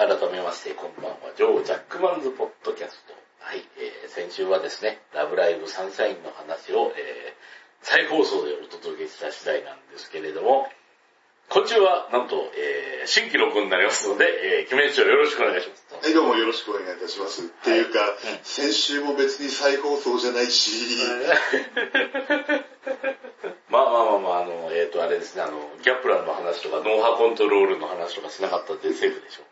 改めまして、こんばんは。ジョー・ジャックマンズ・ポッドキャスト。はい、えー、先週はですね、ラブライブサンシャインの話を、えー、再放送でお届けした次第なんですけれども、今週は、なんと、えー、新規録音になりますので、えー、キメンチョよろしくお願いします。はい、どうもよろしくお願いいたします。っていうか、先週も別に再放送じゃないし、まあまあまあまあ、あの、えっ、と、あれですね、あの、ギャップランの話とか、ノウハコントロールの話とかしなかったんでセーフでしょ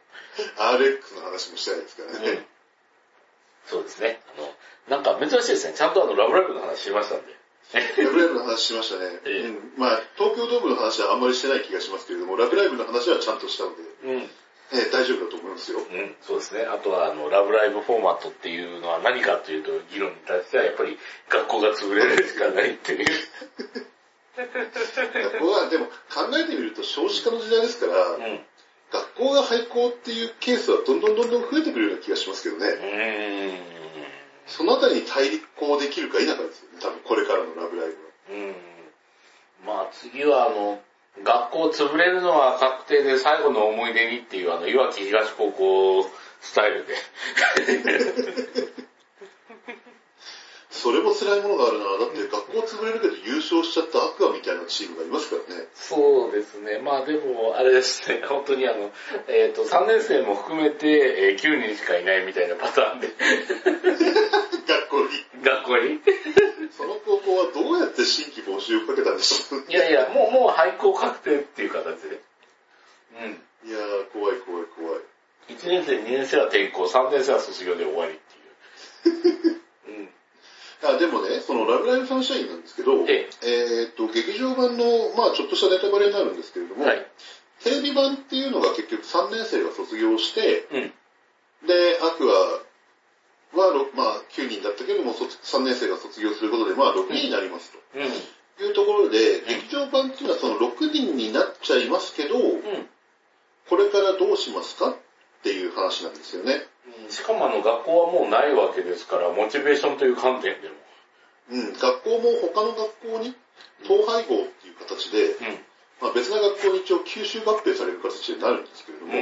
RX の話もしたいですからう。ね。うん。そうですね。あの、なんか珍しいですね。ちゃんとあの、ラブライブの話しましたんで。ラブライブの話しましたね。ええうん、まあ、東京ドームの話はあんまりしてない気がしますけれども、ラブライブの話はちゃんとしたので、うん。ええ大丈夫だと思いますよ。うん、そうですね。あとは、あの、ラブライブフォーマットっていうのは何かというと、議論に対してはやっぱり学校が潰れるしかないっていう。学校は、でも考えてみると少子化の時代ですから、うん。学校が廃校っていうケースはどんどんどんどん増えてくるような気がしますけどね。そのあたりに対立校できるか否かですよね。多分これからのラブライブは。うん。まあ次はあの、学校潰れるのは確定で最後の思い出にっていうあの、岩木東高校スタイルで。それも辛いものがあるな。だって学校潰れるけど優勝しちゃったアクアみたいなチームがいますからね。そうですね。まあでも、あれですね、本当にあの、えっ、と、3年生も含めて、えー9人しかいないみたいなパターンで、学校に。学校に？その高校はどうやって新規募集をかけたんでしょういやいや、もう、もう廃校確定っていう形で。うん。いやー、怖い怖い怖い。1年生、2年生は転校、3年生は卒業で終わりっていう。うん。あでもね、そのラブライブサンシャインなんですけど、ええーっと、劇場版の、まあちょっとしたネタバレになるんですけれども、はい。テレビ版っていうのが結局3年生が卒業して、うん。で、アクアは、ろまあ9人だったけども、卒3年生が卒業することで、まあ6人になりますと。うん。いうところで、劇場版っていうのはその6人になっちゃいますけど、うん。これからどうしますかっていう話なんですよね。しかもあの、学校はもうないわけですから、モチベーションという観点でも。うん、学校も他の学校に統廃合っていう形で、まあ、別な学校に一応吸収合併される形になるんですけれどうん。も、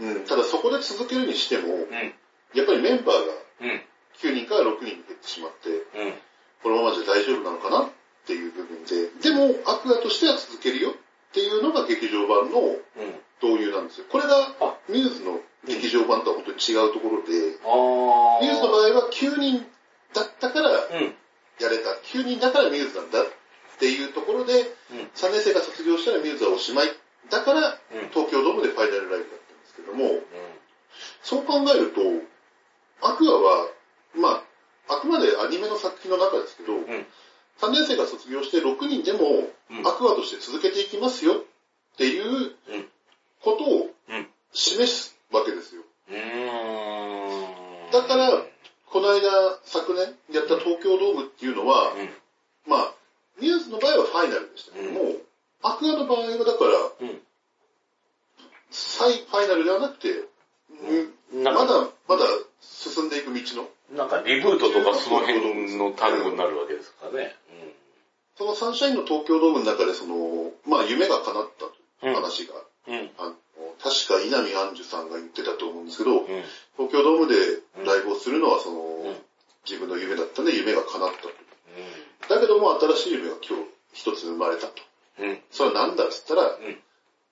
うん。うんただそこで続けるにしても、うん。やっぱりメンバーがうん。9人から6人に減ってしまって、うん。このままじゃ大丈夫なのかなっていう部分で、でもアクアとしては続けるよっていうのが劇場版のうん。導入なんですよ。これがあミューズの劇場版とは本当に違うところで、あミューズの場合は9人だったからうん。やれた。9人だからミューズなんだっていうところで、うん。3年生が卒業したらミューズはおしまい。だから、うん。東京ドームでファイナルライブだったんですけども、うそう考えると、アクアは、まあ、あくまでアニメの作品の中ですけど、ん。3年生が卒業して6人でも、うんアクアとして続けていきますよっていううん。ことをうん。示すわけですよ。うーん。だから、この間、昨年やった東京ドームっていうのは、うん。まあ、ミューズの場合はファイナルでしたけども、アクアの場合はだから、うん。再ファイナルではなくて、うんまだ、まだ進んでいく道の、なんかリブートとかその辺の単語になるわけですかね。そのサンシャインの東京ドームの中でその、まあ夢が叶ったという話が、うん。うん。あの確か稲見杏樹さんが言ってたと思うんですけど、うん。東京ドームでライブをするのはその、ん。自分の夢だったんで夢が叶ったと。だけども新しい夢が今日一つ生まれたと。それは何だっつったら、ん。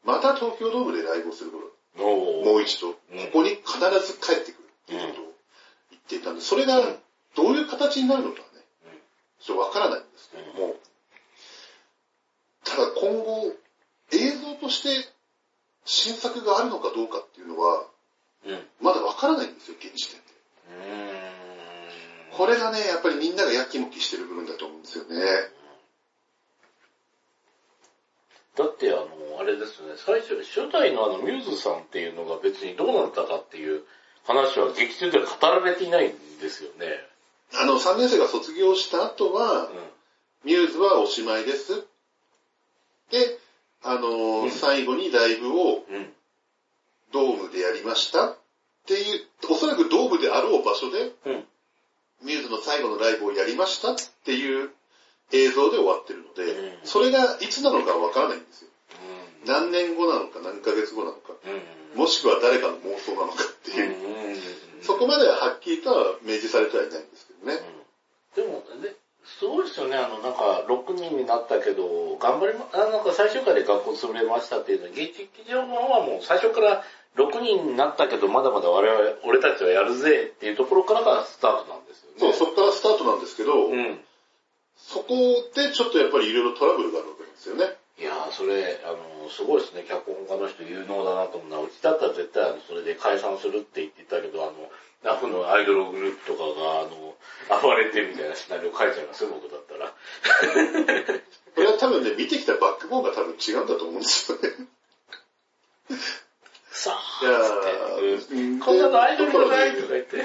また東京ドームでライブをすること。もう一度、ここに必ず帰ってくるっていうことを言っていたんで、それがどういう形になるのかはね、ちょっとわからないんですけれども、ただ今後、映像として新作があるのかどうかっていうのは、うん。うん。まだわからないんですよ、現時点で。これがね、やっぱりみんながやきもきしてる部分だと思うんですよね。だってあの、あれですよね、最初、初代のあのミューズさんっていうのが別にどうなったかっていう話は劇中では語られていないんですよね。あの、3年生が卒業した後は、ミューズはおしまいです。で、あのーうん最後にライブを。ドームでやりましたっていう、おそらくドームであろう場所で、うん。ミューズの最後のライブをやりましたっていう映像で終わってるので、うんそれがいつなのかわからないんですよ。うん。何年後なのか何ヶ月後なのか。うん。もしくは誰かの妄想なのかっていう、うんそこまでははっきりとは明示されてはいないんですけどね。でも、ね、すごいですよね。あの、なんか、6人になったけど、頑張りま、あなんか最初から学校潰れましたっていうのは、劇場の方はもう最初から6人になったけど、まだまだ我々、俺たちはやるぜっていうところからがスタートなんですよそう、ね。そこからスタートなんですけど、うん。そこでちょっとやっぱりいろいろトラブルがあるわけですよね。いやー、それ、あの、すごいですね。脚本家の人有能だなと思うのは、うちだったら絶対あの、それで解散するって言ってたけど、あの、ナフのアイドルグループとかが、あの、暴れてみたいなシナリオ書いちゃいますよ、僕だったら。これは多分ね、見てきたバックボーンが多分違うんだと思うんですよね。さいやあ、つって。ーこんなのアイドルじゃないとか言って。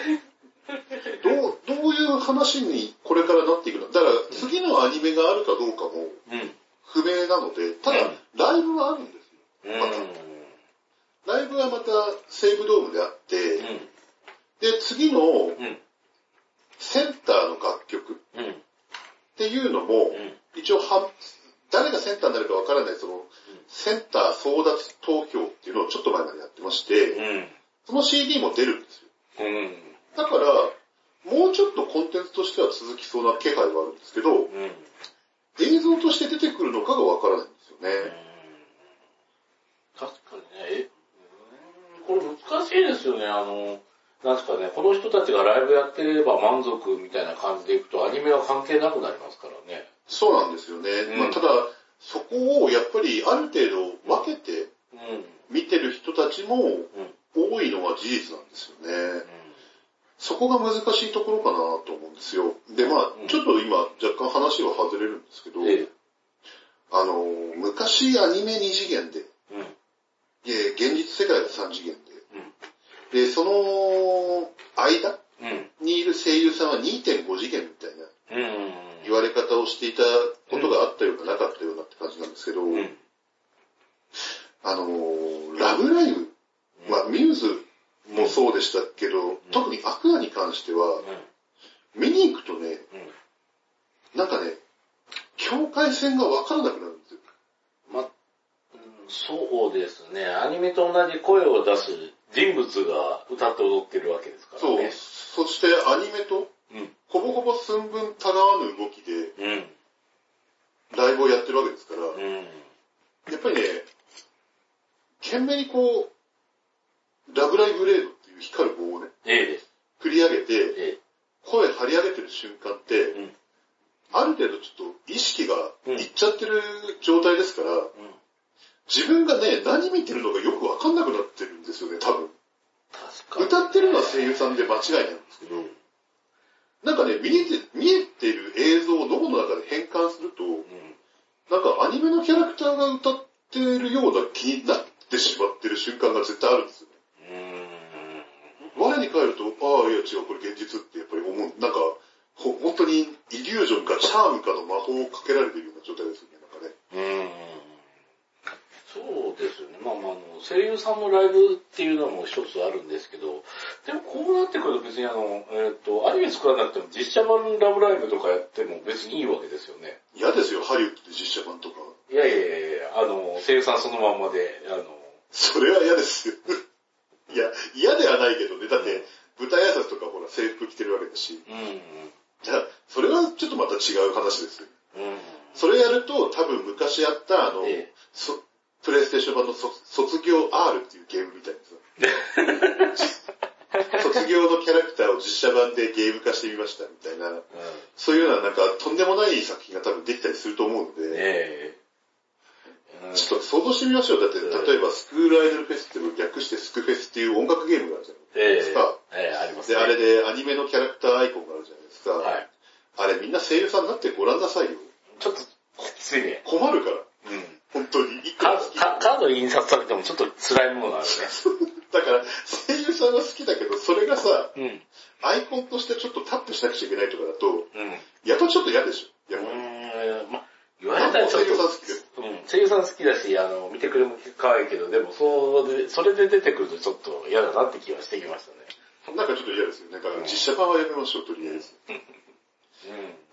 どう、どういう話にこれからなっていくの？だから次のアニメがあるかどうかもうん。不明なので、ただうんライブはあるんですよ。うん。またライブはまた西武ドームであって、うん。で、次のうん。センターの楽曲うん。っていうのも、うん。一応は、誰がセンターになるかわからないその、センター争奪投票っていうのをちょっと前までやってまして、うん。その CD も出るんですよ。うん。だから、もうちょっとコンテンツとしては続きそうな気配はあるんですけど、うん。映像として出てくるのかがわからないんですよね。確かにね、これ難しいですよね、あの、なんですかね、この人たちがライブやってれば満足みたいな感じでいくとアニメは関係なくなりますからね。そうなんですよね。うんまあ、ただ、そこをやっぱりある程度分けてうん。見てる人たちも多いのは事実なんですよね。そこが難しいところかなと思うんですよ。で、まあうん、ちょっと今若干話は外れるんですけど、あの、昔アニメ2次元で、うん。で現実世界が3次元で、で、その間うん。にいる声優さんは2.5次元みたいなうん。言われ方をしていたことがあったような、なかったようなって感じなんですけど、うん。あのー、ラブライブ、まあ、ミューズもそうでしたけど、特にアクアに関しては、見に行くとね、なんかね、境界線がわからなくなるんですよ。ま、うんそうですね。アニメと同じ声を出す人物が歌って踊ってるわけですからそうね。。そしてアニメと、うん。ほぼほぼ寸分たがわぬ動きで、うん。ライブをやってるわけですから、うん。やっぱりね、懸命にこう、ラブライブレードっていう光る棒をね、え。振り上げて、え声張り上げてる瞬間って、え。うん。ある程度ちょっと意識がうんいっちゃってる状態ですから、うん。自分がね、何見てるのかよくわかんなくなってるんですよね、多分。確かに。歌ってるのは声優さんで間違いないんですけど、うん。なんかね、見えて、見えてる映像を脳の中で変換すると、うん。なんかアニメのキャラクターが歌ってるような気になってしまってる瞬間が絶対あるんですよね。うん。我に返ると、ああ、いや違う、これ現実ってやっぱり思う。なんか、ほ本当にイリュージョンかチャームかの魔法をかけられてるような状態ですよね、なんかね。うん。そうですよね。まあまあ、あの、声優さんのライブっていうのも一つあるんですけど、でもこうなってくると別にあの、えっ、と、アニメ作らなくても実写版ラブライブとかやっても別にいいわけですよね。嫌ですよ、ハリウッドで実写版とか。いやいやいやあの、声優さんそのまんまで、あの、それは嫌ですよ。いや、嫌ではないけどね。だって、舞台挨拶とかほら制服着てるわけだし。うん。じゃあ、それはちょっとまた違う話ですよ。うん。それやると、多分昔やったあの、ええそプレイステーション版のそ卒業 R っていうゲームみたいです 卒業のキャラクターを実写版でゲーム化してみましたみたいな、そういうようななんかとんでもない作品が多分できたりすると思うので、ええちょっと想像してみましょう。だって、例えばスクールアイドルフェスティバル略してスクフェスっていう音楽ゲームがあるじゃないえですか。えええありますで、ね。あれでアニメのキャラクターアイコンがあるじゃないですか。はい。あれみんな声優さんになってごらんなさいよ。ちょっと、きついね。困るから。うん。本当に。カード印刷されてもちょっと辛いものがある だから、声優さんは好きだけど、それがさ、ね。アイコンとしてちょっとタップしなくちゃいけないとかだと、うん。うん。やっぱちょっと嫌でしょ。やっぱり。うーん、ま、言われたらちょっ声優さんと、好き。うん、声優さん好きだし、あの、見てくれも可愛いけど、でも、そうで、それで出てくるとちょっと嫌だなって気はしてきましたね。なんかちょっと嫌ですよね。だから実写版はやめましょう、とりあえず。うん。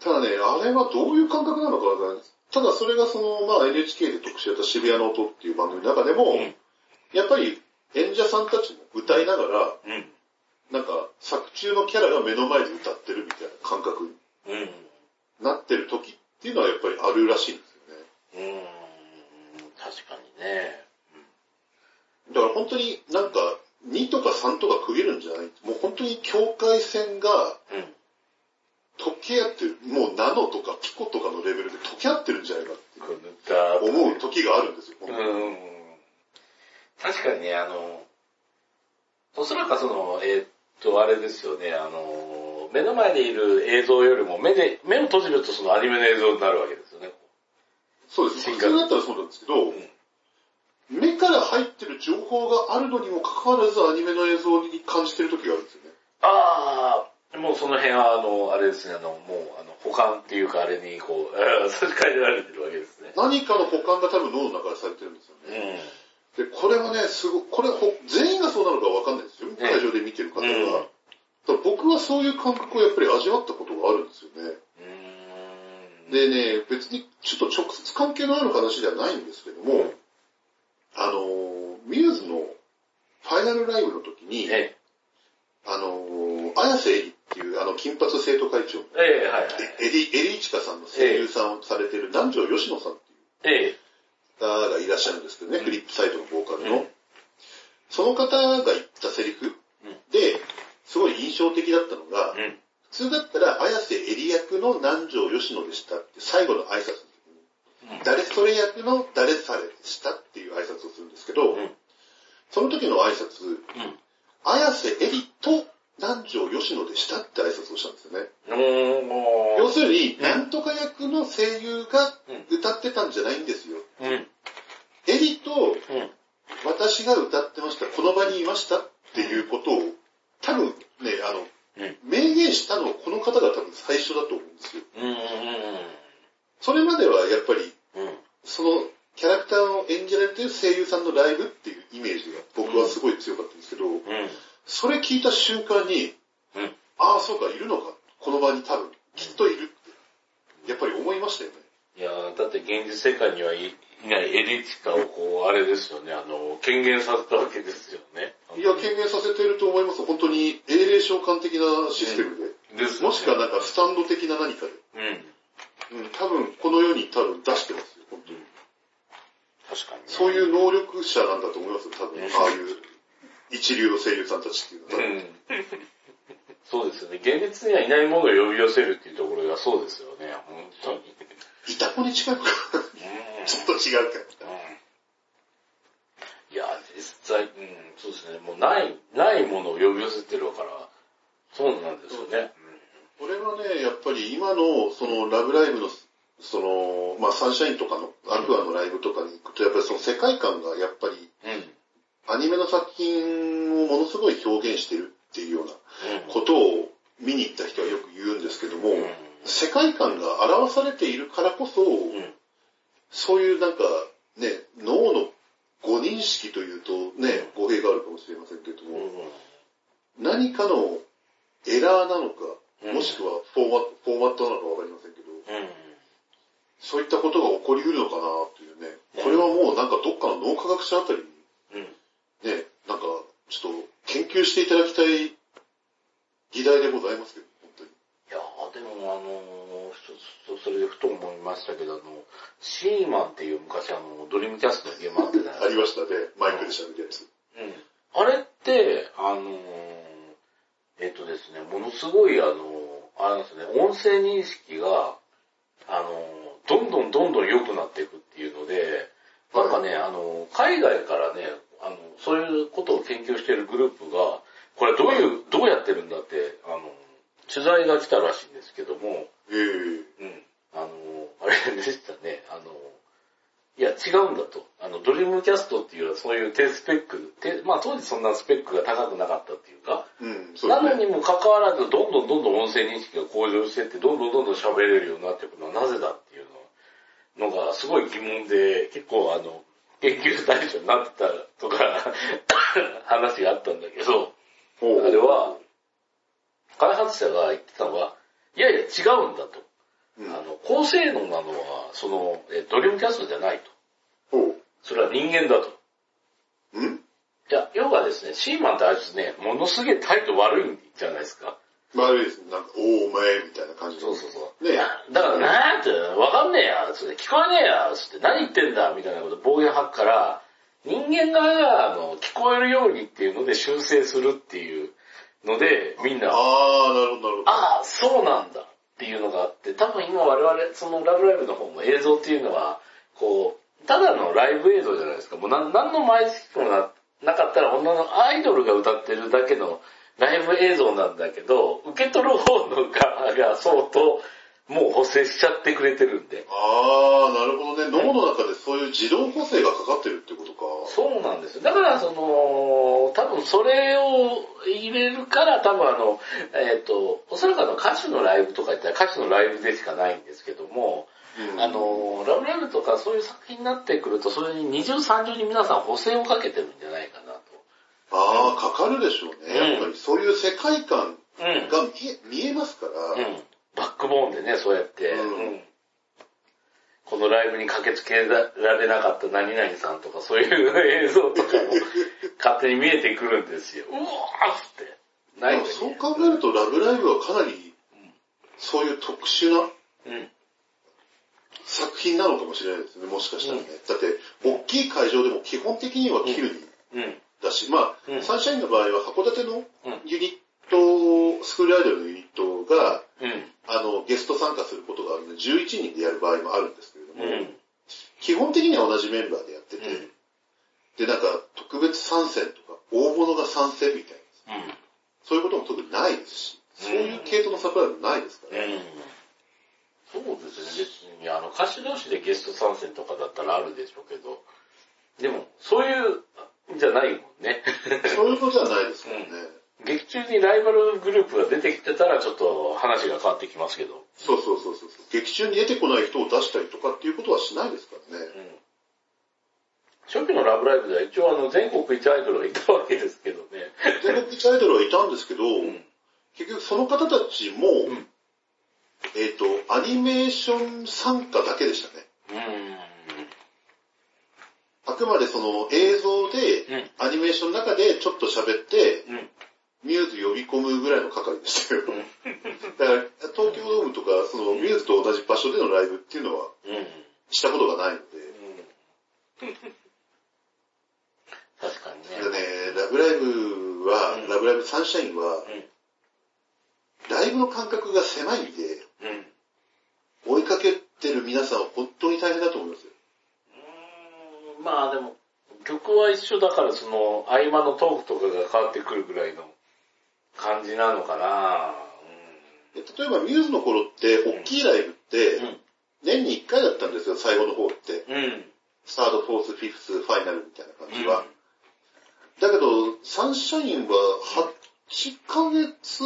ただね、あれはどういう感覚なのかなただそれがその、まあ NHK で特集やった渋谷の音っていう番組の中でも、うんやっぱり演者さんたちも歌いながら、うん。なんか作中のキャラが目の前で歌ってるみたいな感覚にうん。なってる時っていうのはやっぱりあるらしいんですよね。うん。確かにね。だから本当になんか2とか3とか区切るんじゃない？もう本当に境界線がうん。溶け合ってる、もうナノとかピコとかのレベルで溶け合ってるんじゃないかって思う時があるんですよ。うん。確かにね、あの、おそらくその、えーっと、あれですよね、あの、目の前でいる映像よりも目で、目を閉じるとそのアニメの映像になるわけですよね。そうです。普通だったらそうなんですけど、ん目から入ってる情報があるのにもかかわらずアニメの映像に感じてる時があるんですよね。ああ、もうその辺は、あの、あれですね、あの、もう、あの、保管っていうか、あれに、こう、え ー差し替えられてるわけですね。何かの保管が多分脳の中でされてるんですようね。ん。で、これはね、すごこれほ、全員がそうなのかわかんないですよ。会場で見てる方は。うん僕はそういう感覚をやっぱり味わったことがあるんですよね。でね、別にちょっと直接関係のある話ではないんですけども、あのー、ミューズのファイナルライブの時に、えあのー、綾瀬っていうあの金髪生徒会長、え、ええ、はいはい。エリ、エリイチカさんの声優さんをされてる南條吉野さんっていうええ、方がいらっしゃるんですけどね、うんフリップサイドのボーカルの。うんその方が言ったセリフで、すごい印象的だったのが、うん。普通だったら、綾瀬エリ役の南條吉野でしたって最後の挨拶の時に、うん誰それ役の誰されでしたっていう挨拶をするんですけど、うんその時の挨拶、うん。綾瀬エリと南條吉野でしたって挨拶をしたんですよね。要するに、うんなんとか役の声優が歌ってたんじゃないんですよ。うん。エリとうん。私が歌ってました、この場にいましたっていうことを、多分ね、あの、うん。明言したのはこの方が多分最初だと思うんですよ。うん。それまではやっぱり、うん。そのキャラクターを演じられてる声優さんのライブっていうイメージが僕はすごい強かったんですけど、うん。それ聞いた瞬間に、うん。ああ、そうか、いるのか。この場に多分、きっといるって、やっぱり思いましたよね。いやーだって現実世界にはいいないエリチカをこう、あれですよね、あの、権限させたわけですよね。いや、権限させてると思います。本当に英霊召喚的なシステムで。ですよねもしくはなんかスタンド的な何かで。うん。うん、多分この世に多分出してますよ、本当に。確かに、ね。そういう能力者なんだと思いますよ、多分。うんああいう一流の声優さんたちっていうのは。うん。そうですよね。現実にはいないものを呼び寄せるっていうところがそうですよね、本当に。イタコに近いのかうんちょっと違うか。いや、実際、うん、そうですね。もうない、ないものを呼び寄せてるから、そうなんですよね。これはね、やっぱり今の、その、ラブライブの、その、まあ、サンシャインとかの、アクアのライブとかに行くと、やっぱりその世界観が、やっぱり、うん。うん。アニメの作品をものすごい表現してるっていうようなうん。ことを見に行った人はよく言うんですけども、うん世界観が表されているからこそ、うん。そういうなんか、ね、脳の誤認識というとね、語弊があるかもしれませんけれども、何かのエラーなのか、うんもしくはフォーマット、フォーマットなのかわかりませんけど、うん。そういったことが起こりうるのかなというね、これはもうなんかどっかの脳科学者あたりにちょっと研究していただきたい議題でございますけど、本当に。いやーでもあのー、それでふと思いましたけど、あの、シーマンっていう昔あの、ドリームキャストのゲームあったじゃないありましたね、マイクで喋るやつ。うん。あれって、あのー、えっとですね、ものすごいあのー、あれなんですね、音声認識が、あのー、どんどんどんどん良くなっていくっていうので、なんかね、あのー、海外からね、あの、そういうことを研究しているグループが、これどういう、どうやってるんだって、あの、取材が来たらしいんですけども、ええうん。あの、あれでしたね、あの、いや、違うんだと。あの、ドリームキャストっていうのはそういう低スペック、低まあ当時そんなスペックが高くなかったっていうか、うん、そうね。なのにもかかわらず、どんどんどんどん音声認識が向上してって、どんどんどんどん喋れるようになっていくのはなぜだっていうののがすごい疑問で、結構あの、研究対象になってたとか、話があったんだけど、あれは、開発者が言ってたのは、いやいや違うんだと。うんあの、高性能なのは、その、えドリームキャストじゃないと。それは人間だと。ん？じゃあ、要ですね、シーマンってあいつね、ものすげえ態度悪いんじゃないですか。悪いですね。なんか、おーお前みたいな感じそうそうそう。ねなだから、なーって、わかんねえや、つって、聞こえねえや、つって、何言ってんだ、みたいなこと暴言吐くから、人間側が、あの、聞こえるようにっていうので修正するっていうので、みんな、ああー、なるほど、なるほど。あー、そうなんだっていうのがあって、多分今我々、そのラブライブの方の映像っていうのは、こう、ただのライブ映像じゃないですか。もうなん何の前付きもななかったら女のアイドルが歌ってるだけのライブ映像なんだけど、受け取る方の側が相当もう補正しちゃってくれてるんで。あー、なるほどね。脳の中でそういう自動補正がかかってるってことか。そうなんですよ。だからその、多分それを入れるから多分あの、えっ、と、おそらくあの歌手のライブとか言ったら歌手のライブでしかないんですけども、うんあの、ラブライブとかそういう作品になってくると、それに二重三重に皆さん補正をかけてるんじゃないかなと。あー、かかるでしょうね。うんやっぱりそういう世界観うん。が見え見えますから。うん。バックボーンでね、そうやって、うんうんこのライブに駆けつけられなかった何々さんとか、そういう映像とかも 勝手に見えてくるんですよ。うわーって。ないそう考えると、ラブライブはかなり、そういう特殊なうん。作品なのかもしれないですね、もしかしたらね。だって、大きい会場でも基本的にはキルにうん。だし、まあ、うんサンシャインの場合は函館のうんユニット、スクールアイドルのユニットが、うん。あの、ゲスト参加することがあるので、11人でやる場合もあるんですけれども、うん。基本的には同じメンバーでやってて、うんで、なんか、特別参戦とか、大物が参戦みたいな、うん。そういうことも特にないですし、うんそういう系統のサプライもないですからね。そうですね、別に、あの、歌手同士でゲスト参戦とかだったらあるでしょうけど、でも、そういう、じゃないもんね。そういうことじゃないですもんね。劇中にライバルグループが出てきてたらちょっと話が変わってきますけど。そうそうそうそう。劇中に出てこない人を出したりとかっていうことはしないですからね。うん初期のラブライブでは一応あの全国一アイドルはいたわけですけどね。全国一アイドルはいたんですけど、うん結局その方たちも、んえっ、と、アニメーション参加だけでしたね。あくまでその映像で、うんアニメーションの中でちょっと喋って、うん。ミューズ呼び込むぐらいの係でしたよ。だから、東京ドームとか、そのミューズと同じ場所でのライブっていうのは。したことがないので、確かにね。ね、ラブライブは、うんラブライブサンシャインは、うんライブの間隔が狭いんで、うん。追いかけてる皆さんは本当に大変だと思いますよ。うーんまあでも、曲は一緒だからその合間のトークとかが変わってくるぐらいの感じなのかなで例えばミューズの頃って、大きいライブってうん。、年に1回だったんですよ、最後の方って。うん。スタード、フォース、フィフス、ファイナルみたいな感じは。だけど、サンシャインは8ヶ月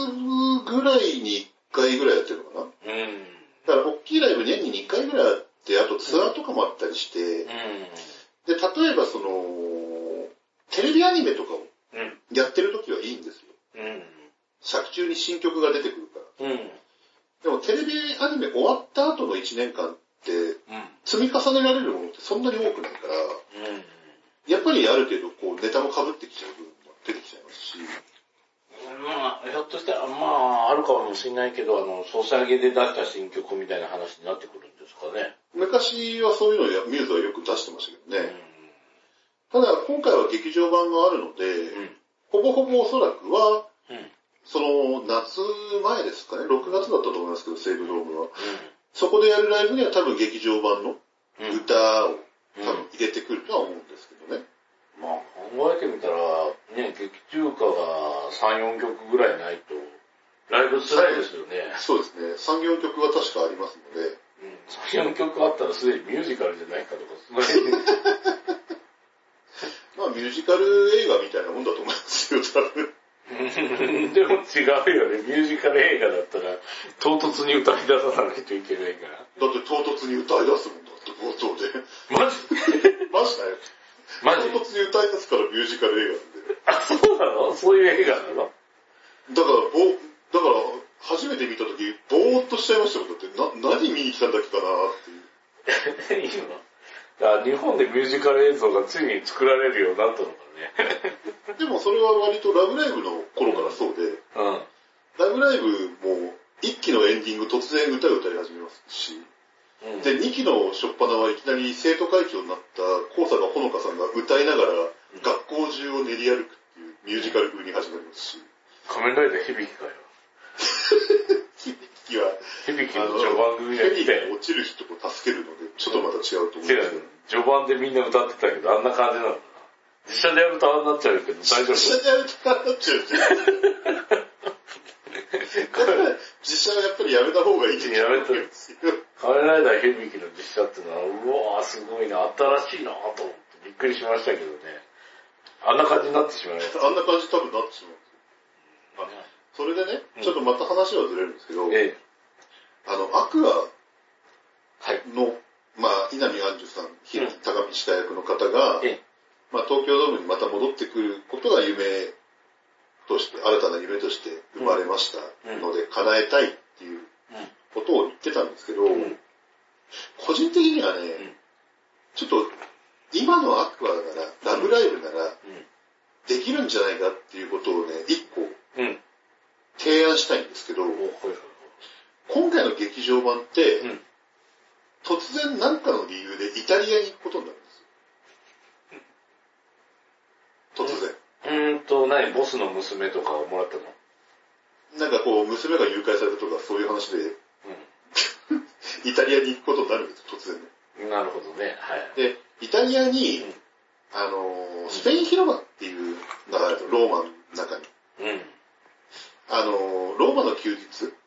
ぐらいに1回ぐらいやってるのかなうん。だから大きいライブ年に2回ぐらいあって、あとツアーとかもあったりして、うん。で、例えばその、テレビアニメとかをうん。やってる時はいいんですよ。うん。作中に新曲が出てくるから。うん。でもテレビアニメ終わった後の1年間って、うん。積み重ねられるものってそんなに多くないから、うん。やっぱりある程度こうネタも被ってきちゃう部分も出てきちゃいますし、まあ、ひょっとしたら、まあ、あるかもしれないけど、あの、ソシャゲで出した新曲みたいな話になってくるんですかね。昔はそういうのをやミューズはよく出してましたけどうね。ただ今回は劇場版があるので、ん。ほぼほぼおそらくは、うん。その夏前ですかね、6月だったと思いますけど、西武ドームは。そこでやるライブには多分劇場版のうん。歌をうん多分入れてくるとは思うんですけどね。まあ、考えてみたら、ね、劇中歌が3、4曲ぐらいないと、ライブ辛いですよね。そうですね、産業曲は確かありますので、うん。3、4曲あったらすでにミュージカルじゃないかとか、まあミュージカル映画みたいなもんだと思いますよ、多分。う んでも違うよね。ミュージカル映画だったら、唐突に歌い出さないといけないから。だって唐突に歌い出すもんだって、冒頭で。マジ？マジだよ。マジ？唐突に歌い出すからミュージカル映画なんで。あ、そうなの？そういう映画なの？だから、ぼ、だから、初めて見たとき、ぼーっとしちゃいましたもん。だって、な、何見に来たんだっけかなっていう。いいの？だから日本でミュージカル映像がついに作られるようになったのかね。でもそれれは割とラブライブの頃からそうで、うん。ラブライブも1期のエンディング突然歌を歌い始めますし、うん。で、2期の初っ端はいきなり生徒会長になった高坂ほのかさんが歌いながら学校中を練り歩くっていうミュージカル風に始まりますし、仮面ライダー響きかよ。響きは、響きあの、の序盤組がヘビ来て、に落ちる人を助けるので、ちょっとまた違うと思うん違ですけどう、序盤でみんな歌ってたけど、あんな感じなのかな。実写でやるとああなっちゃうけど、大丈実写夫でやるとああなっちゃうじゃん。だから、実写はやっぱりやめた方がいいやめた思うんですよ。仮面ライダー響きの実写っていうのは、うわーすごいな、新しいなと思ってびっくりしましたけどね。あんな感じになってしまいました。あんな感じ多分なってしまうんですよ。それでね、ちょっとまた話はずれるんですけど、ええ。あの、アクアはい。の、まあ、稲見杏樹さん、高道大役の方が、ええ。まあ、東京ドームにまた戻ってくることが夢として、新たな夢として生まれましたので、叶えたいっていうことを言ってたんですけど、ん個人的にはね、んちょっと、今のアクアなら、ラブライブなら、うん。できるんじゃないかっていうことをね、一個うん。提案したいんですけど、今回の劇場版って、うん突然何かの理由でイタリアに行くことになるんですよ。突然。うーんと、何ボスの娘とかをもらったの？なんかこう、娘が誘拐されたとかそういう話で、う イタリアに行くことになるんですよ、突然。なるほどね。はい。で、イタリアに、うんあのー、スペイン広場っていうのがあると、ローマの中に。うん。あのー、ローマの休日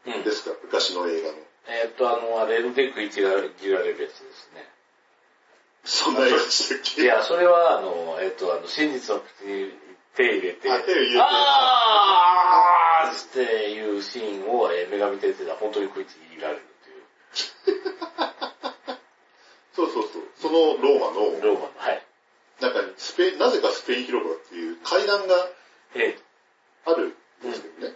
うんですか、昔の映画の。えーっと、あの、あれ、腕食い切られるやつですね。そんな映画でしたっけ？いや、それは、あの、えーっと、あの、真実の口に手入れて、あ手を入れてあーっていうシーンを、えー、女神先生が本当に食いちぎられるっていう。そうそうそう。そのローマのローマの、はい。中にスペイン、なぜかスペイン広場っていう階段がえあるんですけどね。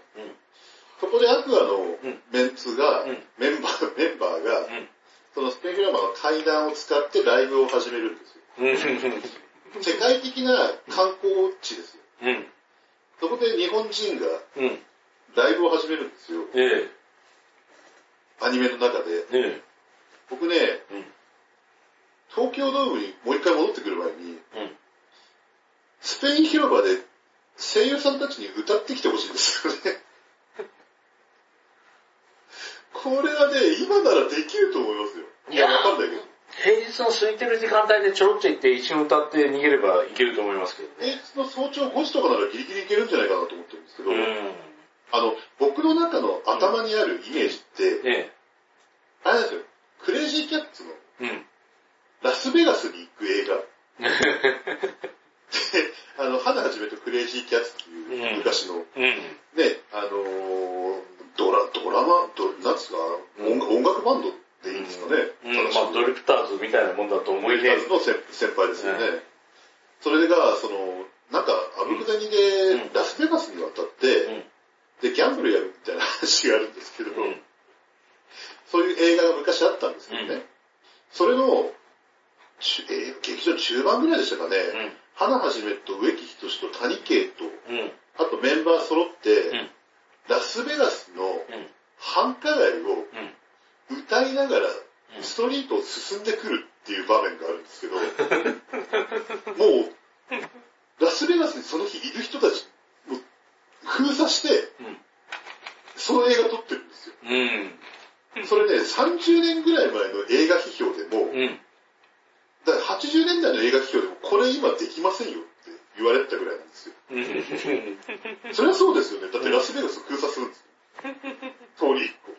そこでアクアのんメンツが、うんメンバー、メンバーが、うん。そのスペイン広場の階段を使ってライブを始めるんですよ。うん。世界的な観光地ですよ。うん。そこで日本人がうん。ライブを始めるんですよ。えアニメの中で。え。え僕ね、え。うん。東京ドームにもう一回戻ってくる前に、うん。スペイン広場で声優さんたちに歌ってきてほしいんですよね。これはね、今ならできると思いますよ。いやーわかんないけど。平日の空いてる時間帯でちょろっと行って一瞬歌って逃げればいけると思いますけどね。平日の早朝5時とかならギリギリいけるんじゃないかなと思ってるんですけど、うん。あの、僕の中の頭にあるイメージって、えあれなんですよ、クレイジーキャッツの。ラスベガスに行く映画。で、あの、花はじめとクレイジーキャッツっていう昔の、うん。ね、あのードラ、ドラマ、ドなんですか、音楽音楽バンドでいいんですかね。うん、まあドリプターズみたいなもんだと思いね。の先先輩ですよね。うんそれが、その、なんか、あぶくだにでうんラスベガスに渡って、うん。で、ギャンブルやるみたいな話があるんですけど、うん。そういう映画が昔あったんですけどね。うんそれの、えー劇場中盤ぐらいでしたかね。うん。花はじめと植木仁と谷圭と、うん。あとメンバー揃って、んラスベガスのうん。繁華街をうん。歌いながらうんストリートを進んでくるっていう場面があるんですけど、もう、ラスベガスにその日いる人たち、もう封鎖して、うん。その映画撮ってるんですよ。うん。それね、30年ぐらい前の映画批評でも、うん。だから80年代の映画批評でも、これ今できませんよって言われてたぐらいなんですよ。うん。それはそうですよね。だってラスベガス封鎖するんですよ。通り一個。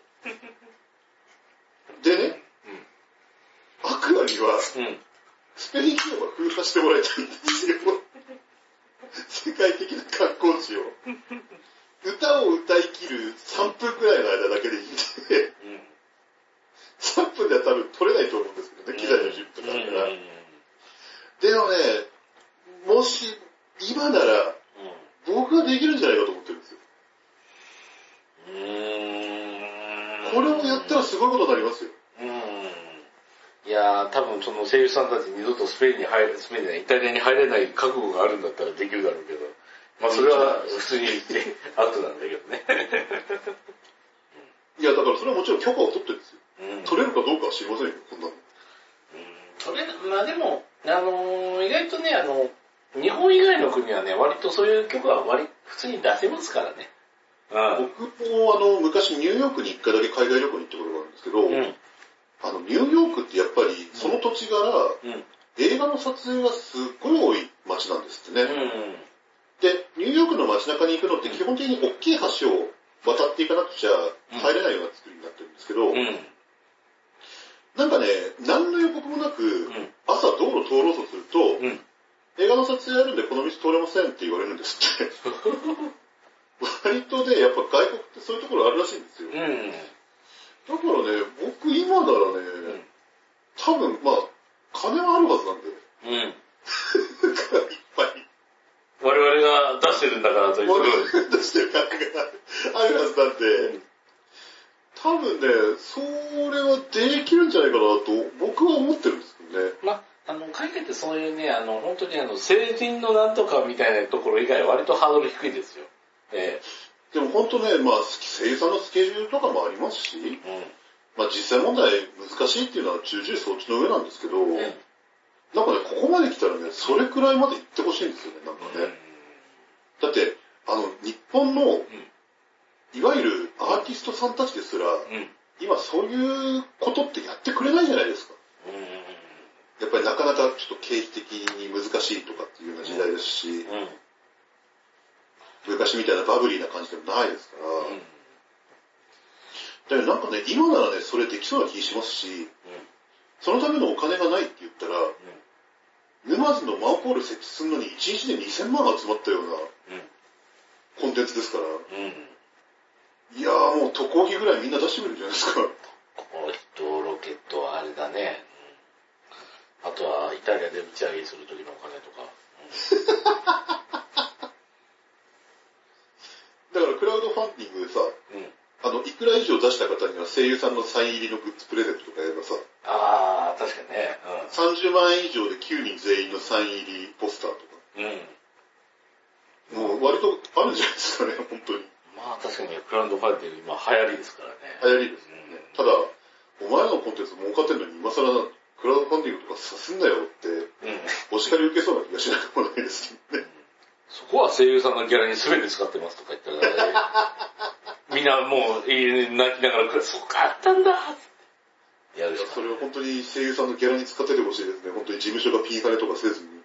でね、アクアには、うん。スペイン広場封鎖してもらいたいんですよ。世界的な観光地を。歌を歌い切る3分くらいの間だけでいいんで、3分では多分撮れないと思うんですけどね、機材の準備とかあるから。でもね、もし、今なら、僕はできるんじゃないかと思ってるんですよ。これをやったらすごいことになりますよ。うん。いやー、多分その声優さんたち二度とスペインに入れ、スペインじゃない、イタリアに入れない覚悟があるんだったらできるだろうけど、まあそれは普通に言ってアウトなんだけどね。いや、だからそれはもちろん許可を取ってるんですよ。うん取れるかどうかは知りませんよ、こんなの。それ、まあでも、あのー意外とね、あの、日本以外の国はね、割とそういう曲は割、普通に出せますからね。僕もあの、昔ニューヨークに一回だけ海外旅行に行ったことがあるんですけど、うん。あの、ニューヨークってやっぱりその土地柄、うん。映画の撮影がすっごい多い街なんですってね。うん。で、ニューヨークの街中に行くのって基本的に大きい橋を渡っていかなくちゃ入れないような作りになってるんですけど、うん。なんかね、何の予告もなく、うん。朝道路通ろうとすると、うん。映画の撮影あるんでこの道通れませんって言われるんですって。割とね、やっぱ外国ってそういうところあるらしいんですよ。だうん。からね、僕今ならね、多分、まあ、金はあるはずなんで、うん。いっぱい。我々が出してるんだからという。我々が出してる額があるはずなんで、多分ね、それはできるんじゃないかなと僕は思ってるんですけどね。まあ、あの、海外ってそういうね、あの、本当にあの、成人のなんとかみたいなところ以外は割とハードル低いですよ。えでも本当ね、まあ、声優さんのスケジュールとかもありますし、えまあ実際問題難しいっていうのは重々承知の上なんですけど、うん。うん。なんかね、ここまで来たらね、それくらいまで行ってほしいんですよね、なんかね。だって、あの、日本の、いわゆるアーティストさんたちですら、うん。今そういうことってやってくれないじゃないですか。やっぱりなかなかちょっと経費的に難しいとかっていうような時代ですし。昔みたいなバブリーな感じでもないですから、だからなんかね、今ならね、それできそうな気しますし、そのためのお金がないって言ったら、沼津のマンホール設置するのに1日で2000万集まったようなコンテンツですから、うん。いやーもう渡航費ぐらいみんな出してくれるんじゃないですか。この人、ロケットはあれだね。うんあとは、イタリアで打ち上げする時のお金とか。だからクラウドファンディングでさ、うん。あの、いくら以上出した方には声優さんのサイン入りのグッズプレゼントとかやればさ、ああ、確かにね。30万円以上で9人全員のサイン入りポスターとうん。うん。か、もう割とあるんじゃないですかね、本当に。まあ確かにクラウドファンディング今流行りですからね。流行りですよね。ただ、お前らのコンテンツ儲かってんのに今更クラウドファンディングとかさすんなよって、うん。お叱り受けそうな気がしなくもないですけどね。そこは声優さんのギャラに全て使ってますとか言ったら、みんなもう泣きながら、そっかあったんだってやるしかそれは本当に声優さんのギャラに使っててほしいですね。本当に事務所がピンハネとかせずに。うん。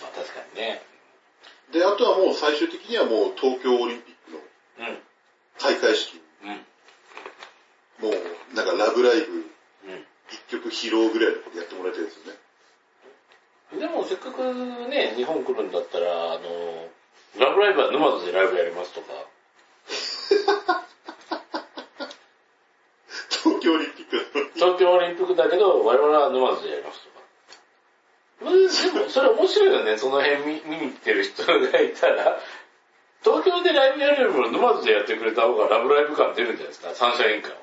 まあ確かにね。で、あとはもう最終的にはもう東京オリンピックのうん。開会式、うん。もうなんかラブライブうん。一曲披露ぐらいのことやってもらいたいですよね。でもせっかくね、日本来るんだったら、あの、ラブライブは沼津でライブやりますとか。東京オリンピック。東京オリンピックだけど、我々は沼津でやりますとか。それ面白いよね、その辺見見に来てる人がいたら。東京でライブやるよりも沼津でやってくれた方がラブライブ感出るんじゃないですか、サンシャイン感は。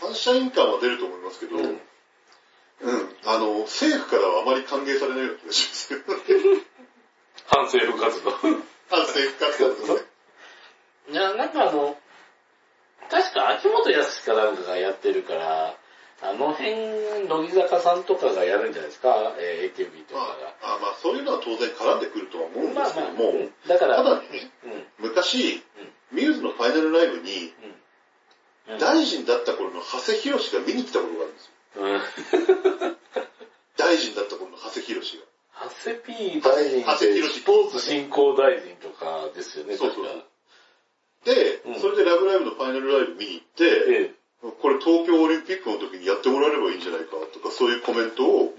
反射印感は出ると思いますけど、うん。うんあの、政府からはあまり歓迎されないような気がします。反政府活動。反政府活動ですね。いや、なんかあの、確か秋元康かなんかがやってるから、あの辺、乃木坂さんとかがやるんじゃないですか、えー AKB とかまが。あ、あまあそういうのは当然絡んでくるとは思うんですけども、うんだから、ただね、うん、昔、ミューズのファイナルライブに、うん、大臣だった頃の長谷博士が見に来たことがあるんですよ。うん。大臣だった頃の長谷博士が。長谷 P 大臣って長谷博スポーツ振興大臣とかですよね、そうそうう。ん。それでラブライブのファイナルライブ見に行って、えこれ東京オリンピックの時にやってもらえればいいんじゃないかとか、そういうコメントを。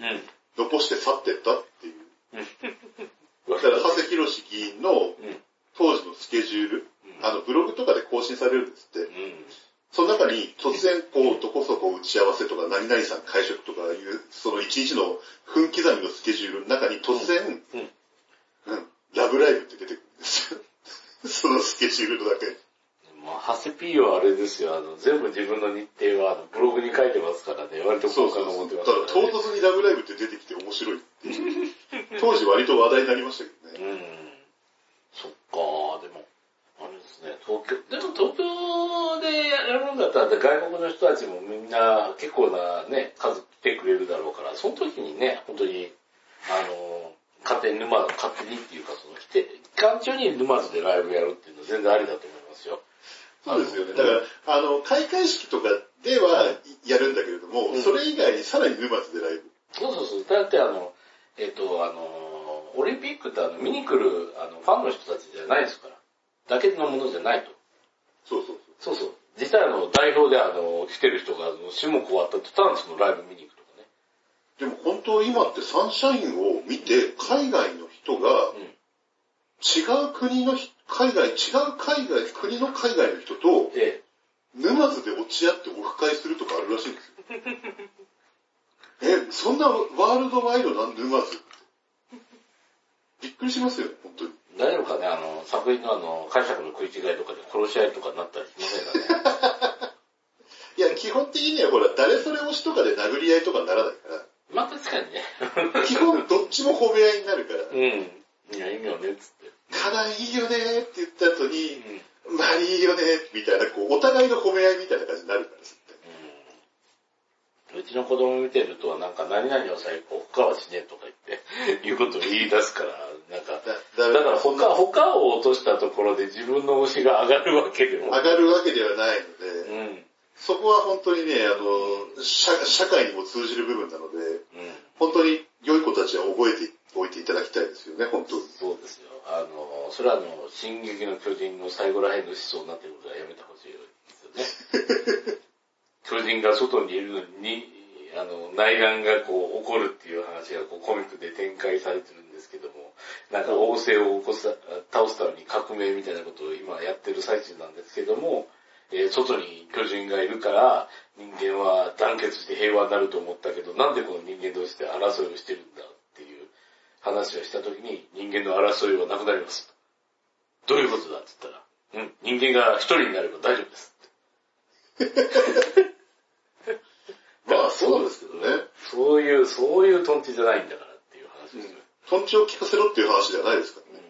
残して去ってったっていう。わだから、長谷博士議員のうん。当時のスケジュール、あの、ブログとかで更新されるんですって。うん。その中に突然こう、どこそこ打ち合わせとか、何々さん会食とかいう、その一日の分刻みのスケジュールの中に突然、うん。うん、ラブライブって出てくるんですよ。そのスケジュールのだけに。まあ、長谷 P はあれですよ、あの、全部自分の日程はあのブログに書いてますからね、割と好感が持ってますただから、ね。唐突にラブライブって出てきて面白いっていう。当時割と話題になりましたけどね。そっか、でも、あれですね、東京、でも東京でやるんだったら外国の人たちもみんな結構なね、数来てくれるだろうから、その時にね、本当に、あの、勝手に沼、勝手にっていうか、その、来て、期間中に沼津でライブやるっていうのは全然ありだと思いますよ。そうですよね。だから、あの、開会式とかではやるんだけれども、うんそれ以外にさらに沼津でライブ。そうそうそう。だってあの、えっ、と、あの、オリンピックってあの、見に来るあのファンの人たちじゃないですから。だけのものじゃないと。そうそうそう。そうそう。実際あの、代表であの、来てる人が、あの種目終わった途端そのライブ見に行くとかね。でも本当今ってサンシャインを見て、海外の人が、うん違う国の人、海外、違う海外、国の海外の人と、で、沼津で落ち合ってオフ会するとかあるらしいんですよ。え、そんなワールドワイドな沼津って。びっくりしますよね、本当に。大丈夫かねあの、作品のあの、解釈の食い違いとかで殺し合いとかになったりしませんかね。いや、基本的にはほら、誰それ推しとかで殴り合いとかにならないから、まあ確かにね。基本どっちも褒め合いになるから、うん。いや、いいよね、つって。かないいよねって言った後に、うん。まあいいよね、みたいな、こう、お互いの褒め合いみたいな感じになるからですって。うちの子供見てると、なんか何々を最後、他はしねえとか言って、いうことを言い出すから、なんか、だだから他、他を落としたところで自分の推しが上がるわけでも。上がるわけではないので、うん。そこは本当にね、あの、社社会にも通じる部分なので、うん。本当に良い子たちは覚えておいていただきたいですよね、本当に。あの、それはあの、進撃の巨人の最後らへんの思想になってることはやめてほしいですよね。巨人が外にいるのに、あの、内乱がこう起こるっていう話がこうコミックで展開されてるんですけども、なんか王政を起こす、倒すために革命みたいなことを今やってる最中なんですけども、えー外に巨人がいるから人間は団結して平和になると思ったけど、なんでこの人間同士で争いをしてるんだ話をしたときに人間の争いはなくなります。どういうことだって言ったら、うん、人間が一人になれば大丈夫です。まあそうですけどね。そういう、そういうトンチじゃないんだからっていう話ですよ。トンチを聞かせろっていう話ではないですからね。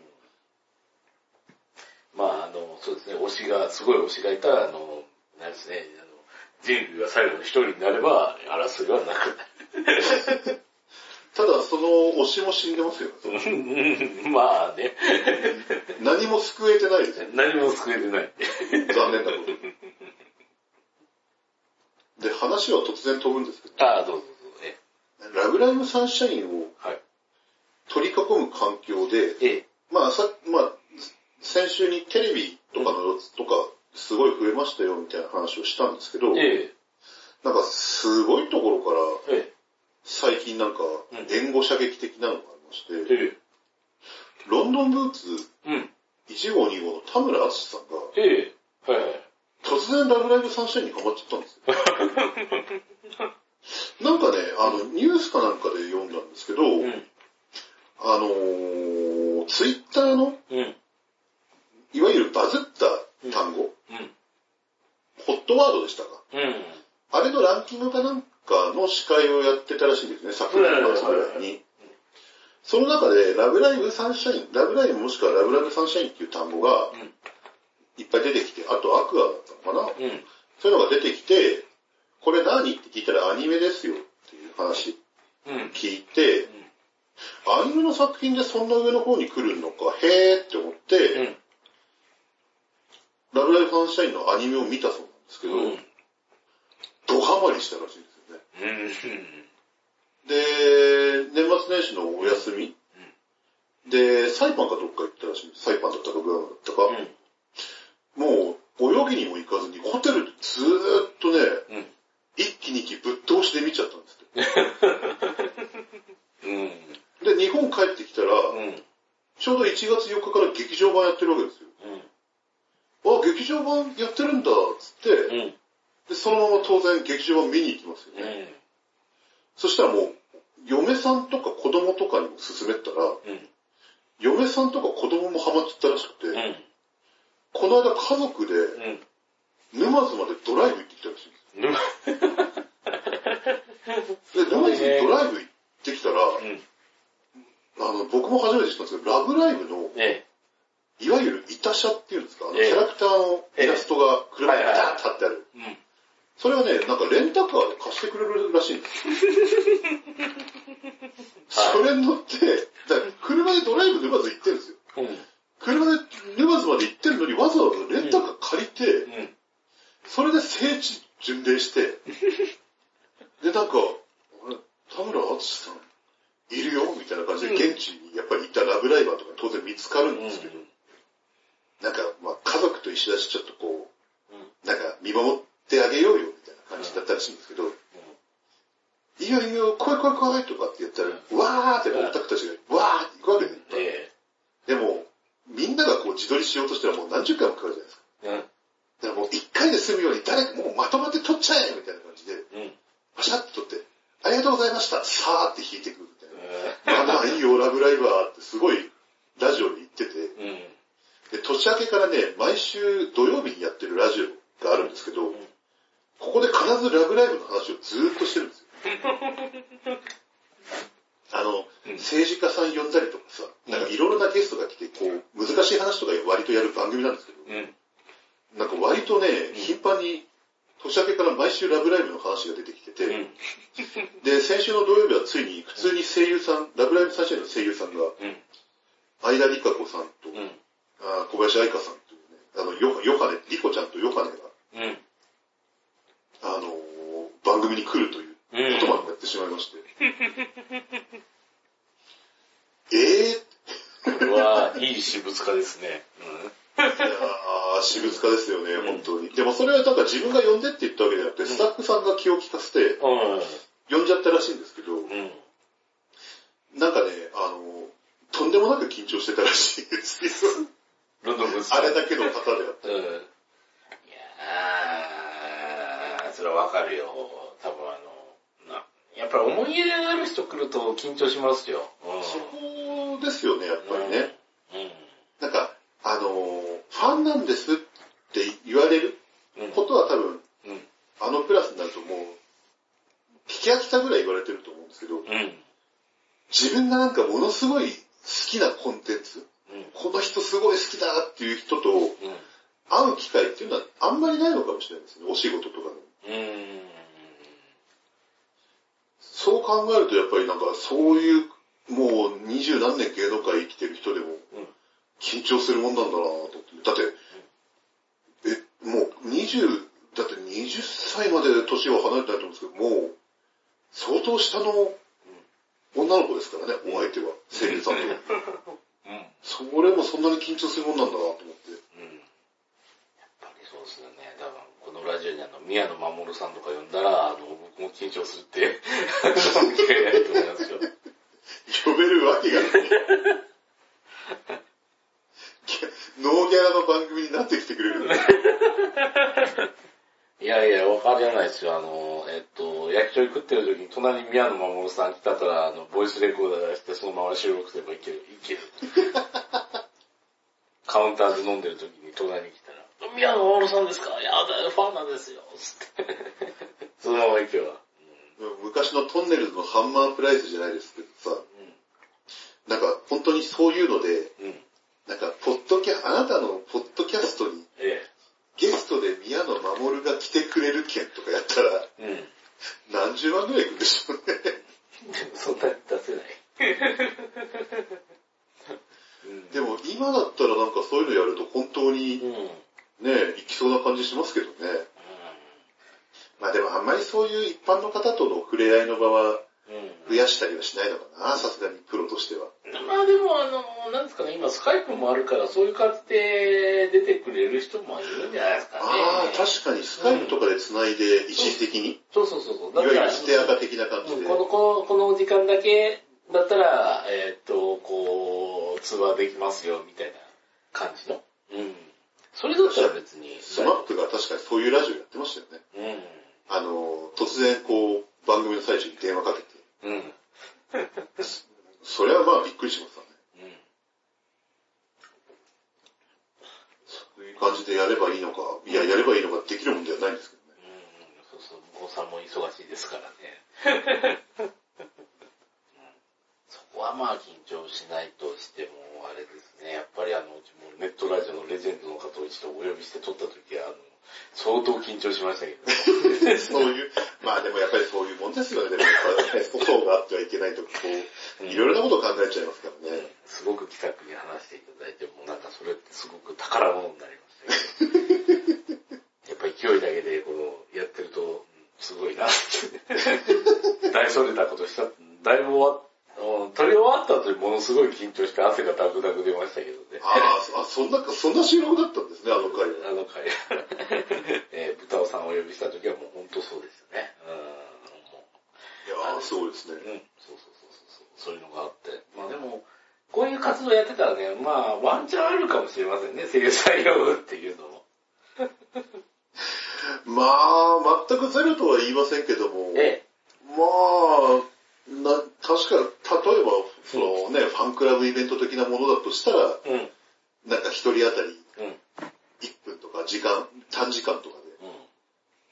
まああの、そうですね、推しが、すごい推しがいたら、あの、なんですね、あの、人類が最後の一人になれば、争いはなくなる。ただ、その推しも死んでますよ。うんまあね、何も救えてないですよ。何も救えてない。残念なことに。で、話は突然飛ぶんですけど、ああ、どうぞどうぞね。ラブライブサンシャインをはい。取り囲む環境で、ええ。まあさ、まあ、先週にテレビとかの、とか、すごい増えましたよみたいな話をしたんですけど、ええ。なんかすごいところから、え最近なんかん、援護射撃的なのがありまして、え。ええ。ロンドンブーツうん。1号2号の田村淳さんが、ええ。はいはい。突然ラブライブサンシャインにハマっちゃったんですよ。なんかね、あの、ニュースかなんかで読んだんですけど、うん。あのー、ツイッターの、うん。いわゆるバズった単語、うん。ホットワードでしたか。うん。あれのランキングかなんかの司会をやってたらしいんですね、昨年の末ぐらいに。その中で、ラブライブサンシャイン、ラブライブもしくはラブライブサンシャインっていう単語がうんいっぱい出てきて、あとアクアだったのかな、うん。そういうのが出てきて、これ何って聞いたらアニメですよっていう話うん。聞いて、アニメの作品でそんな上の方に来るのか、へーって思って、うん。ラブライブサンシャインのアニメを見たそうなんですけど、うん。ドハマりしたらしいです。で、年末年始のお休み、で、サイパンかどっか行ったらしいんです。サイパンだったかグアムだったか。もう、泳ぎにも行かずに、ホテルでずーっとね、うん。一気に一気ぶっ通しで見ちゃったんですって。うん。で、日本帰ってきたら、うん。ちょうど1月4日から劇場版やってるわけですよ。あ、劇場版やってるんだ、つって、うん。で、そのまま当然劇場版見に行きますよね。うん。そしたらもう、嫁さんとか子供とかにも勧めたら、うん。嫁さんとか子供もハマっちゃったらしくて、うん。この間家族でうん。沼津までドライブ行ってきたらしいんですぬ で、沼津にドライブ行ってきたら、うん。あの、僕も初めて知ったんですけど、ラブライブのえ写写っていうんですか、キャラクターのイラストが車にダーッと貼ってある。うん。それはね、なんかレンタカーで貸してくれるらしいんですよ。それに乗って、車でドライブ沼津行ってるんですよ。うん。車で沼津まで行ってるのにわざわざレンタカー借りて、うん。それで聖地巡礼して、で、なんか、田村淳さんいるよみたいな感じで、現地にやっぱり行ったラブライバーとか当然見つかるんですけど、なんか、まあ家族と一緒だし、ちょっとこう、なんか見守ってあげようよみたいな感じだったらしいんですけど、いいよいいよ、来い来い来いとかって言ったら、わーってオタクたちが、わーって行くわけで。えでも、みんながこう自撮りしようとしたらもう何十回もかかるじゃないですか。え。うん。だからもう一回で済むように誰かもうまとまって撮っちゃえみたいな感じで、うん。パシャッと撮って、ありがとうございましたさーって弾いてくるみたいな。まあまあいいよ、ラブライバーってすごいラジオに言ってて、うん。で、年明けからね、毎週土曜日にやってるラジオがあるんですけど、ここで必ずラブライブの話をずーっとしてるんですよ。あの、うん政治家さん呼んだりとかさ、なんかいろいろなゲストが来て、こう、難しい話とか割とやる番組なんですけど、うん。なんか割とね、頻繁に、年明けから毎週ラブライブの話が出てきてて、うん。で、先週の土曜日はついに普通に声優さん、ラブライブサンシャインの声優さんが、うん。相田理香子さんと、うん。小林愛香さんというね、あの、ヨヨハネ、リコちゃんとヨハネが、うん。あのー番組に来るといううん。ことまでやってしまいまして。えー、これはいい私物化ですね。いやー、私物化ですよね、うん本当に。でもそれはなんか自分が呼んでって言ったわけじゃなくて、スタッフさんが気を利かせて、うん。呼んじゃったらしいんですけど、うん。なんかね、あのーとんでもなく緊張してたらしいですよ。ロンドンブーツ。あれだけの方であって。うん。いやー、それはわかるよ。多分あの、な、やっぱり思い入れがある人来ると緊張しますよ。うん。そこですよね、やっぱりね。うん。なんか、あのーファンなんですって言われるうん。ことは多分、うん。あのクラスになるともう、聞き飽きたぐらい言われてると思うんですけど、うん。自分がなんかものすごい好きなコンテンツ、うん。この人すごい好きだっていう人とうん。会う機会っていうのはあんまりないのかもしれないですね、お仕事とかでも。うん。そう考えるとやっぱりなんかそういう、もう二十何年芸能界生きてる人でもうん、緊張するもんなんだなと思って。だって、え、もう20、だって20歳まで年は離れてないと思うんですけど、もう、相当下の女の子ですからね、お相手は。声優さんと。うん。それもそんなに緊張するもんなんだなと思って。うん。やっぱりそうですよね。だから、このラジオにあの、宮野真守さんとか呼んだら、あの、僕も緊張するって、機会ないと思いますよ。呼べるわけがない。ノーギャラの番組になってきてくれるんだ。いやいや、わかりゃないですよ。あの、えっと、焼き鳥食ってる時に隣に宮野真守さん来たから、あの、ボイスレコーダー出してそのまま収録すればいける。いける。カウンターで飲んでる時に隣に来たら、宮野真守さんですか？いやだ、ファンなんですよ。つって。そのまま行けば。昔のトンネルズのハンマープライズじゃないですけどさ、なんか本当にそういうので、うん。うん。なんか、ポッドキャ、あなたのポッドキャストにえゲストで宮野真守が来てくれる件とかやったら、え。うん。何十万ぐらいいくんでしょうね。そんなに出せない。う んでも今だったらなんかそういうのやると本当にうん。そうな感じしますけどね。まあでもあんまりそういう一般の方との触れ合いの場はうん。増やしたりはしないのかな、さすがにプロとしては。まあでもあの、なんですかね、今スカイプもあるから、そういう感じで出てくれる人もいるんじゃないですかね。ああ、確かにスカイプとかで繋いで一時的に、いそうそうそうそう。わゆる捨てアカ的な感じで。うんこの、この、この時間だけだったら、えーっと、こう、通話できますよ、みたいな感じの？うん。それだったら別に。スマップが確かにそういうラジオやってましたよね。うん。あの、突然こう、番組の最中に電話かけて、うん。それはまあびっくりしましたね。うん。そういう感じでやればいいのか、いや、やればいいのかできるもんではないんですけどね。うん、そうそう、向こうさんも忙しいですからね。はまあ緊張しないとしても、あれですね、やっぱりあの、うちもネットラジオのレジェンドの方を一度お呼びして撮った時は、あの、相当緊張しましたけど、そういう、まあでもやっぱりそういうもんですよね。でもやっぱりね、そうがあってはいけないとこう、いろいろなことを考えちゃいますからね。すごく気さくに話していただいて、もうなんかそれってすごく宝物になりましたけど、やっぱ勢いだけでこの、やってると、うんすごいなって。大それたことした、だいぶ終わっうん撮り終わった後にものすごい緊張して汗がダクダク出ましたけどね。ああ、そんな、そんな収録だったんですね、あの回。あの回。えー、豚尾さんをお呼びした時はもう本当そうですよね。うん。もいやー、すごいですね。ううん。そうそうそうそう。そういうのがあって。まあでも、こういう活動やってたらね、まあ、ワンチャンあるかもしれませんね。声優採用っていうのも。まあ、全くゼロとは言いませんけども、えまあ、な、確か、例えば、そのね、ファンクラブイベント的なものだとしたら、え。うん。なんか一人当たりうん。うん。1分とか時間、短時間とかで、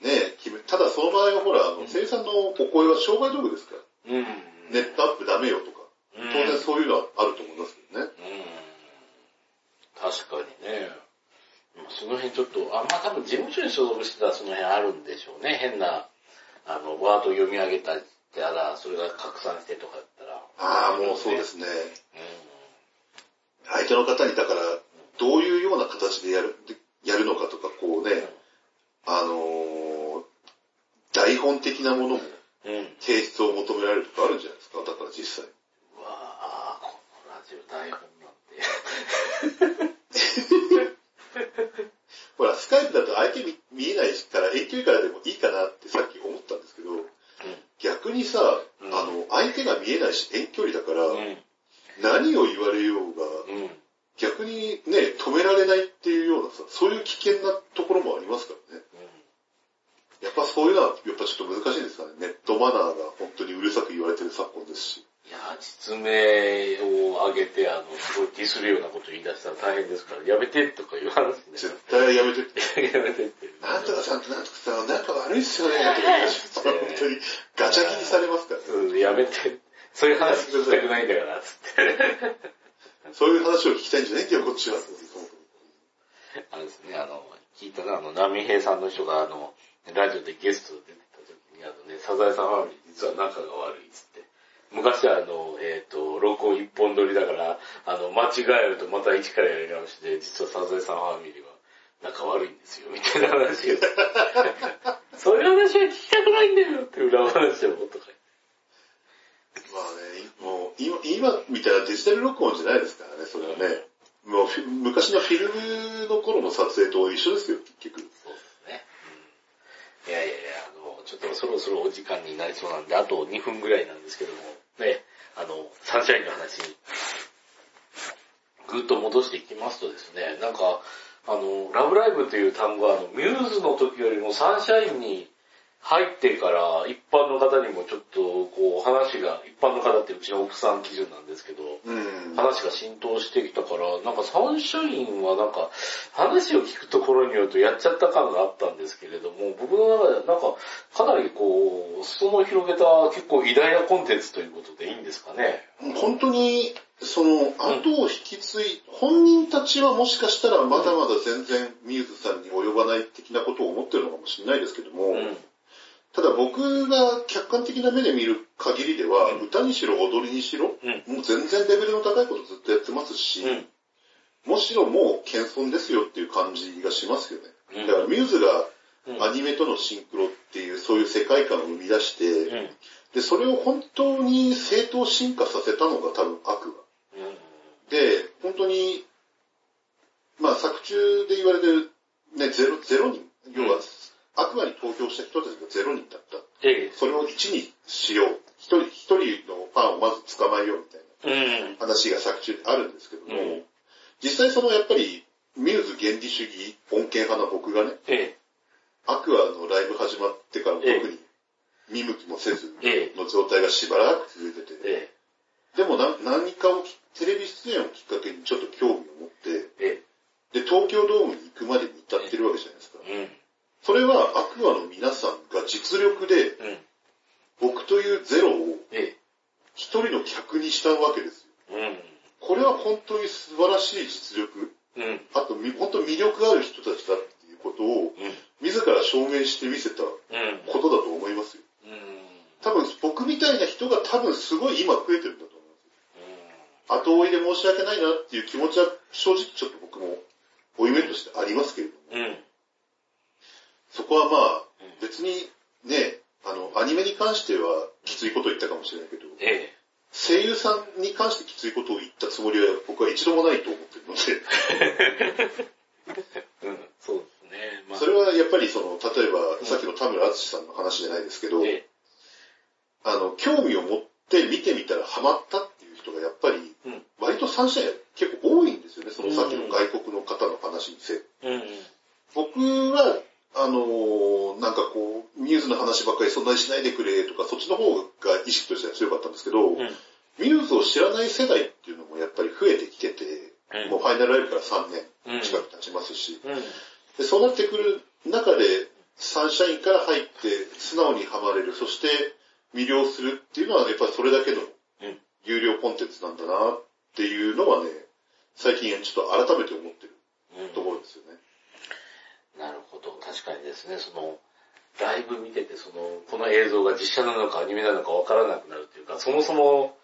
ね、決め、ただその場合はほら、あの、生産のお声は障害道具ですから、うん。ネットアップダメよとか、うん当然そういうのはあると思いますけどね。うん。確かにね。まあその辺ちょっと、あ、まあ多分事務所に所属してたらその辺あるんでしょうね。変な、あの、ワード読み上げたら、それが拡散してとかだったら。ああ、もうそうですね。う相手の方にだから、どういうような形でやる、でやるのかとか、こうね、あのー台本的なものもん。うん。提出を求められるとかあるんじゃないですか、だから実際。うわあこのラジオ台本なんて。ほら、スカイプだと相手見見えないから遠距離からでもいいかなってさっき思ったんですけど、逆にさ、うんあの、相手が見えないし遠距離だから、うん。何を言われようが、うん。逆にね、止められないっていうようなさ、そういう危険なところもありますからね。やっぱそういうのは、やっぱちょっと難しいですかね。ネットマナーが本当にうるさく言われてる昨今ですし。いや、実名を挙げて、あの、すごいディスるようなこと言い出したら大変ですから、やめてとかいう話ね。絶対やめてって。やめてって。なんとかさんとなんとかさんは仲悪いっすよね、とか言い出して本当にガチャ切りされますからね。うん、やめて。そういう話聞きたくないんだから、つって。そういう話を聞きたいんじゃない？んだよ、こっちは。あれですね、あの、聞いたな、あの、波平さんの人が、あの、ラジオでゲストで出てた時に、あのね、サザエさんファミリー実は仲が悪いっつって。昔はあの、えっ、と、録音一本撮りだから、あの、間違えるとまた一からやり直しで、実はサザエさんファミリーは仲悪いんですよ、みたいな話が。そういう話は聞きたくないんだよって裏話をもっと書いて。まあね、もう今、今みたいなデジタル録音じゃないですからね、それはね。もう昔のフィルムの頃の撮影と一緒ですよ、結局。そうですね。うん、いやいやいや、あの、ちょっとそろそろお時間になりそうなんで、あと2分ぐらいなんですけども、ね、あの、サンシャインの話に、ぐっと戻していきますとですね、なんか、あの、ラブライブという単語は、あの、ミューズの時よりもサンシャインに入ってから、一般の方にもちょっと、こう、話が、一般の方ってうちの奥さん基準なんですけど、話が浸透してきたから、なんかサンシャインはなんか話を聞くところによるとやっちゃった感があったんですけれども、僕の中でなんかかなりこう、裾野を広げた結構偉大なコンテンツということでいいんですかね。本当に、その、後を引き継い、本人たちはもしかしたらまだまだ全然ミューズさんに及ばない的なことを思ってるのかもしれないですけども、うん。ただ僕が客観的な目で見る限りでは、うん歌にしろ踊りにしろ、うん。もう全然レベルの高いことずっとやってますし、うん。むしろもう謙遜ですよっていう感じがしますよね。うんだからミューズがうん。アニメとのシンクロっていうそういう世界観を生み出して、うん。で、それを本当に正当進化させたのが多分悪が。で、本当に、まあ作中で言われてる、ね、ゼロ、ゼロ人、要は、悪魔に投票した人たちがゼロ人だった。ええ。それを1にしよう。一人、一人のファンをまず捕まえようみたいうん。な話が作中であるんですけども、うん実際そのやっぱり、ミューズ原理主義、恩恵派な僕がね、ええ。アクアのライブ始まってから特ええに見向きもせずええの状態がしばらく続いてて、えでもな何かをき、テレビ出演をきっかけにちょっと興味を持って、え。えで、東京ドームに行くまでに至ってるわけじゃないですか。え。それはアクアの皆さんが実力で。僕というゼロをえ一人の客にしたわけですよ。え。うん。これは本当に素晴らしい実力うん。あとみ、本当魅力ある人たちだっていうことを、うん。自ら証明してみせたこうん。とだと思いますよ。うん。多分、僕みたいな人が多分すごい今増えてるんだと思います。後追いで申し訳ないなっていう気持ちは正直ちょっと僕も負い目としてありますけれども、うん。そこはまあうん別にね、あの、アニメに関してはきついことを言ったかもしれないけど、ええ。声優さんに関してきついことを言ったつもりは僕は一度もないと思ってるので、うん。そうですね。まあそれはやっぱりその、例えばさっきの田村淳さんの話じゃないですけど、えあの、興味を持って見てみたらハマったっていう人がやっぱり。割と三者結構多いんですよね、そのさっきの外国の方の話にせ。うん。僕は、あのーなんかこう、ミューズの話ばっかりそんなにしないでくれとか、そっちの方が意識としては強かったんですけど、うん。ミューズを知らない世代っていうのもやっぱり増えてきてて、うんもうファイナルライブから3うん年近く経ちますし、うん。でそうなってくる中で、サンシャインから入って素直にはまれる、そして魅了するっていうのはやっぱりそれだけのうん。有料コンテンツなんだなっていうのはね、最近ちょっと改めて思ってるうん。ところですよね。なるほど。確かにですね、その、ライブ見てて、その、この映像が実写なのかアニメなのかわからなくなるっていうか、そもそも、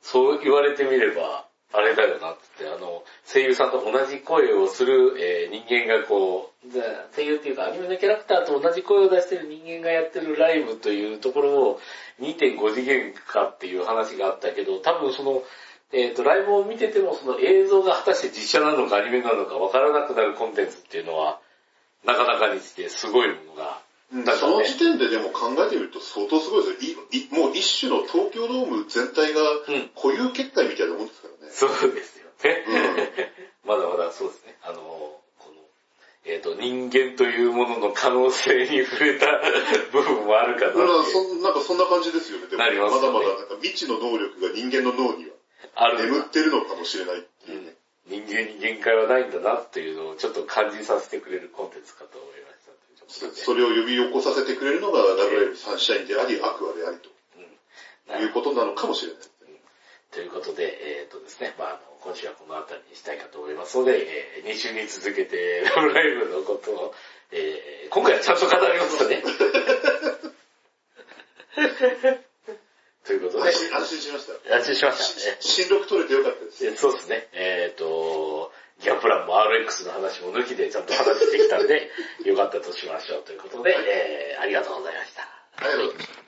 そう言われてみれば、あれだよなって、あの、声優さんと同じ声をする、えー人間がこう、声優っていうかアニメのキャラクターと同じ声を出してる人間がやってるライブというところを2.5次元かっていう話があったけど、多分その、えっ、と、ライブを見ててもその映像が果たして実写なのかアニメなのかわからなくなるコンテンツっていうのは、なかなかにしてすごいものが、ねその時点ででも考えてみると相当すごいですよ。もう一種の東京ドーム全体がうん固有結界みたいなもんですからね。そうですよね。うん まだまだそうですね。あの、この、えっ、と、人間というものの可能性に触れた 部分もあるかななんかそんな感じですよね。ねまだまだなんか未知の能力が人間の脳にはある眠ってるのかもしれない。人間に限界はないんだなっていうのをちょっと感じさせてくれるコンテンツかと思いましたそれを呼び起こさせてくれるのがラブライブサンシャインであり、アクアでありうん。ということなのかもしれない。ということで、えっ、とですね、まああの、今週はこの辺りにしたいかと思いますので、え2週に続けて、ラブライブのことを、えー今回はちゃんと語りましたね。ということで安、心しました。安心しました。新録取れてよかったです。えそうですね。えっ、と、ギャンプランも RX の話も抜きでちゃんと話できたんで、よかったとしましょうということで、えーありがとうございました。ありがとうございました。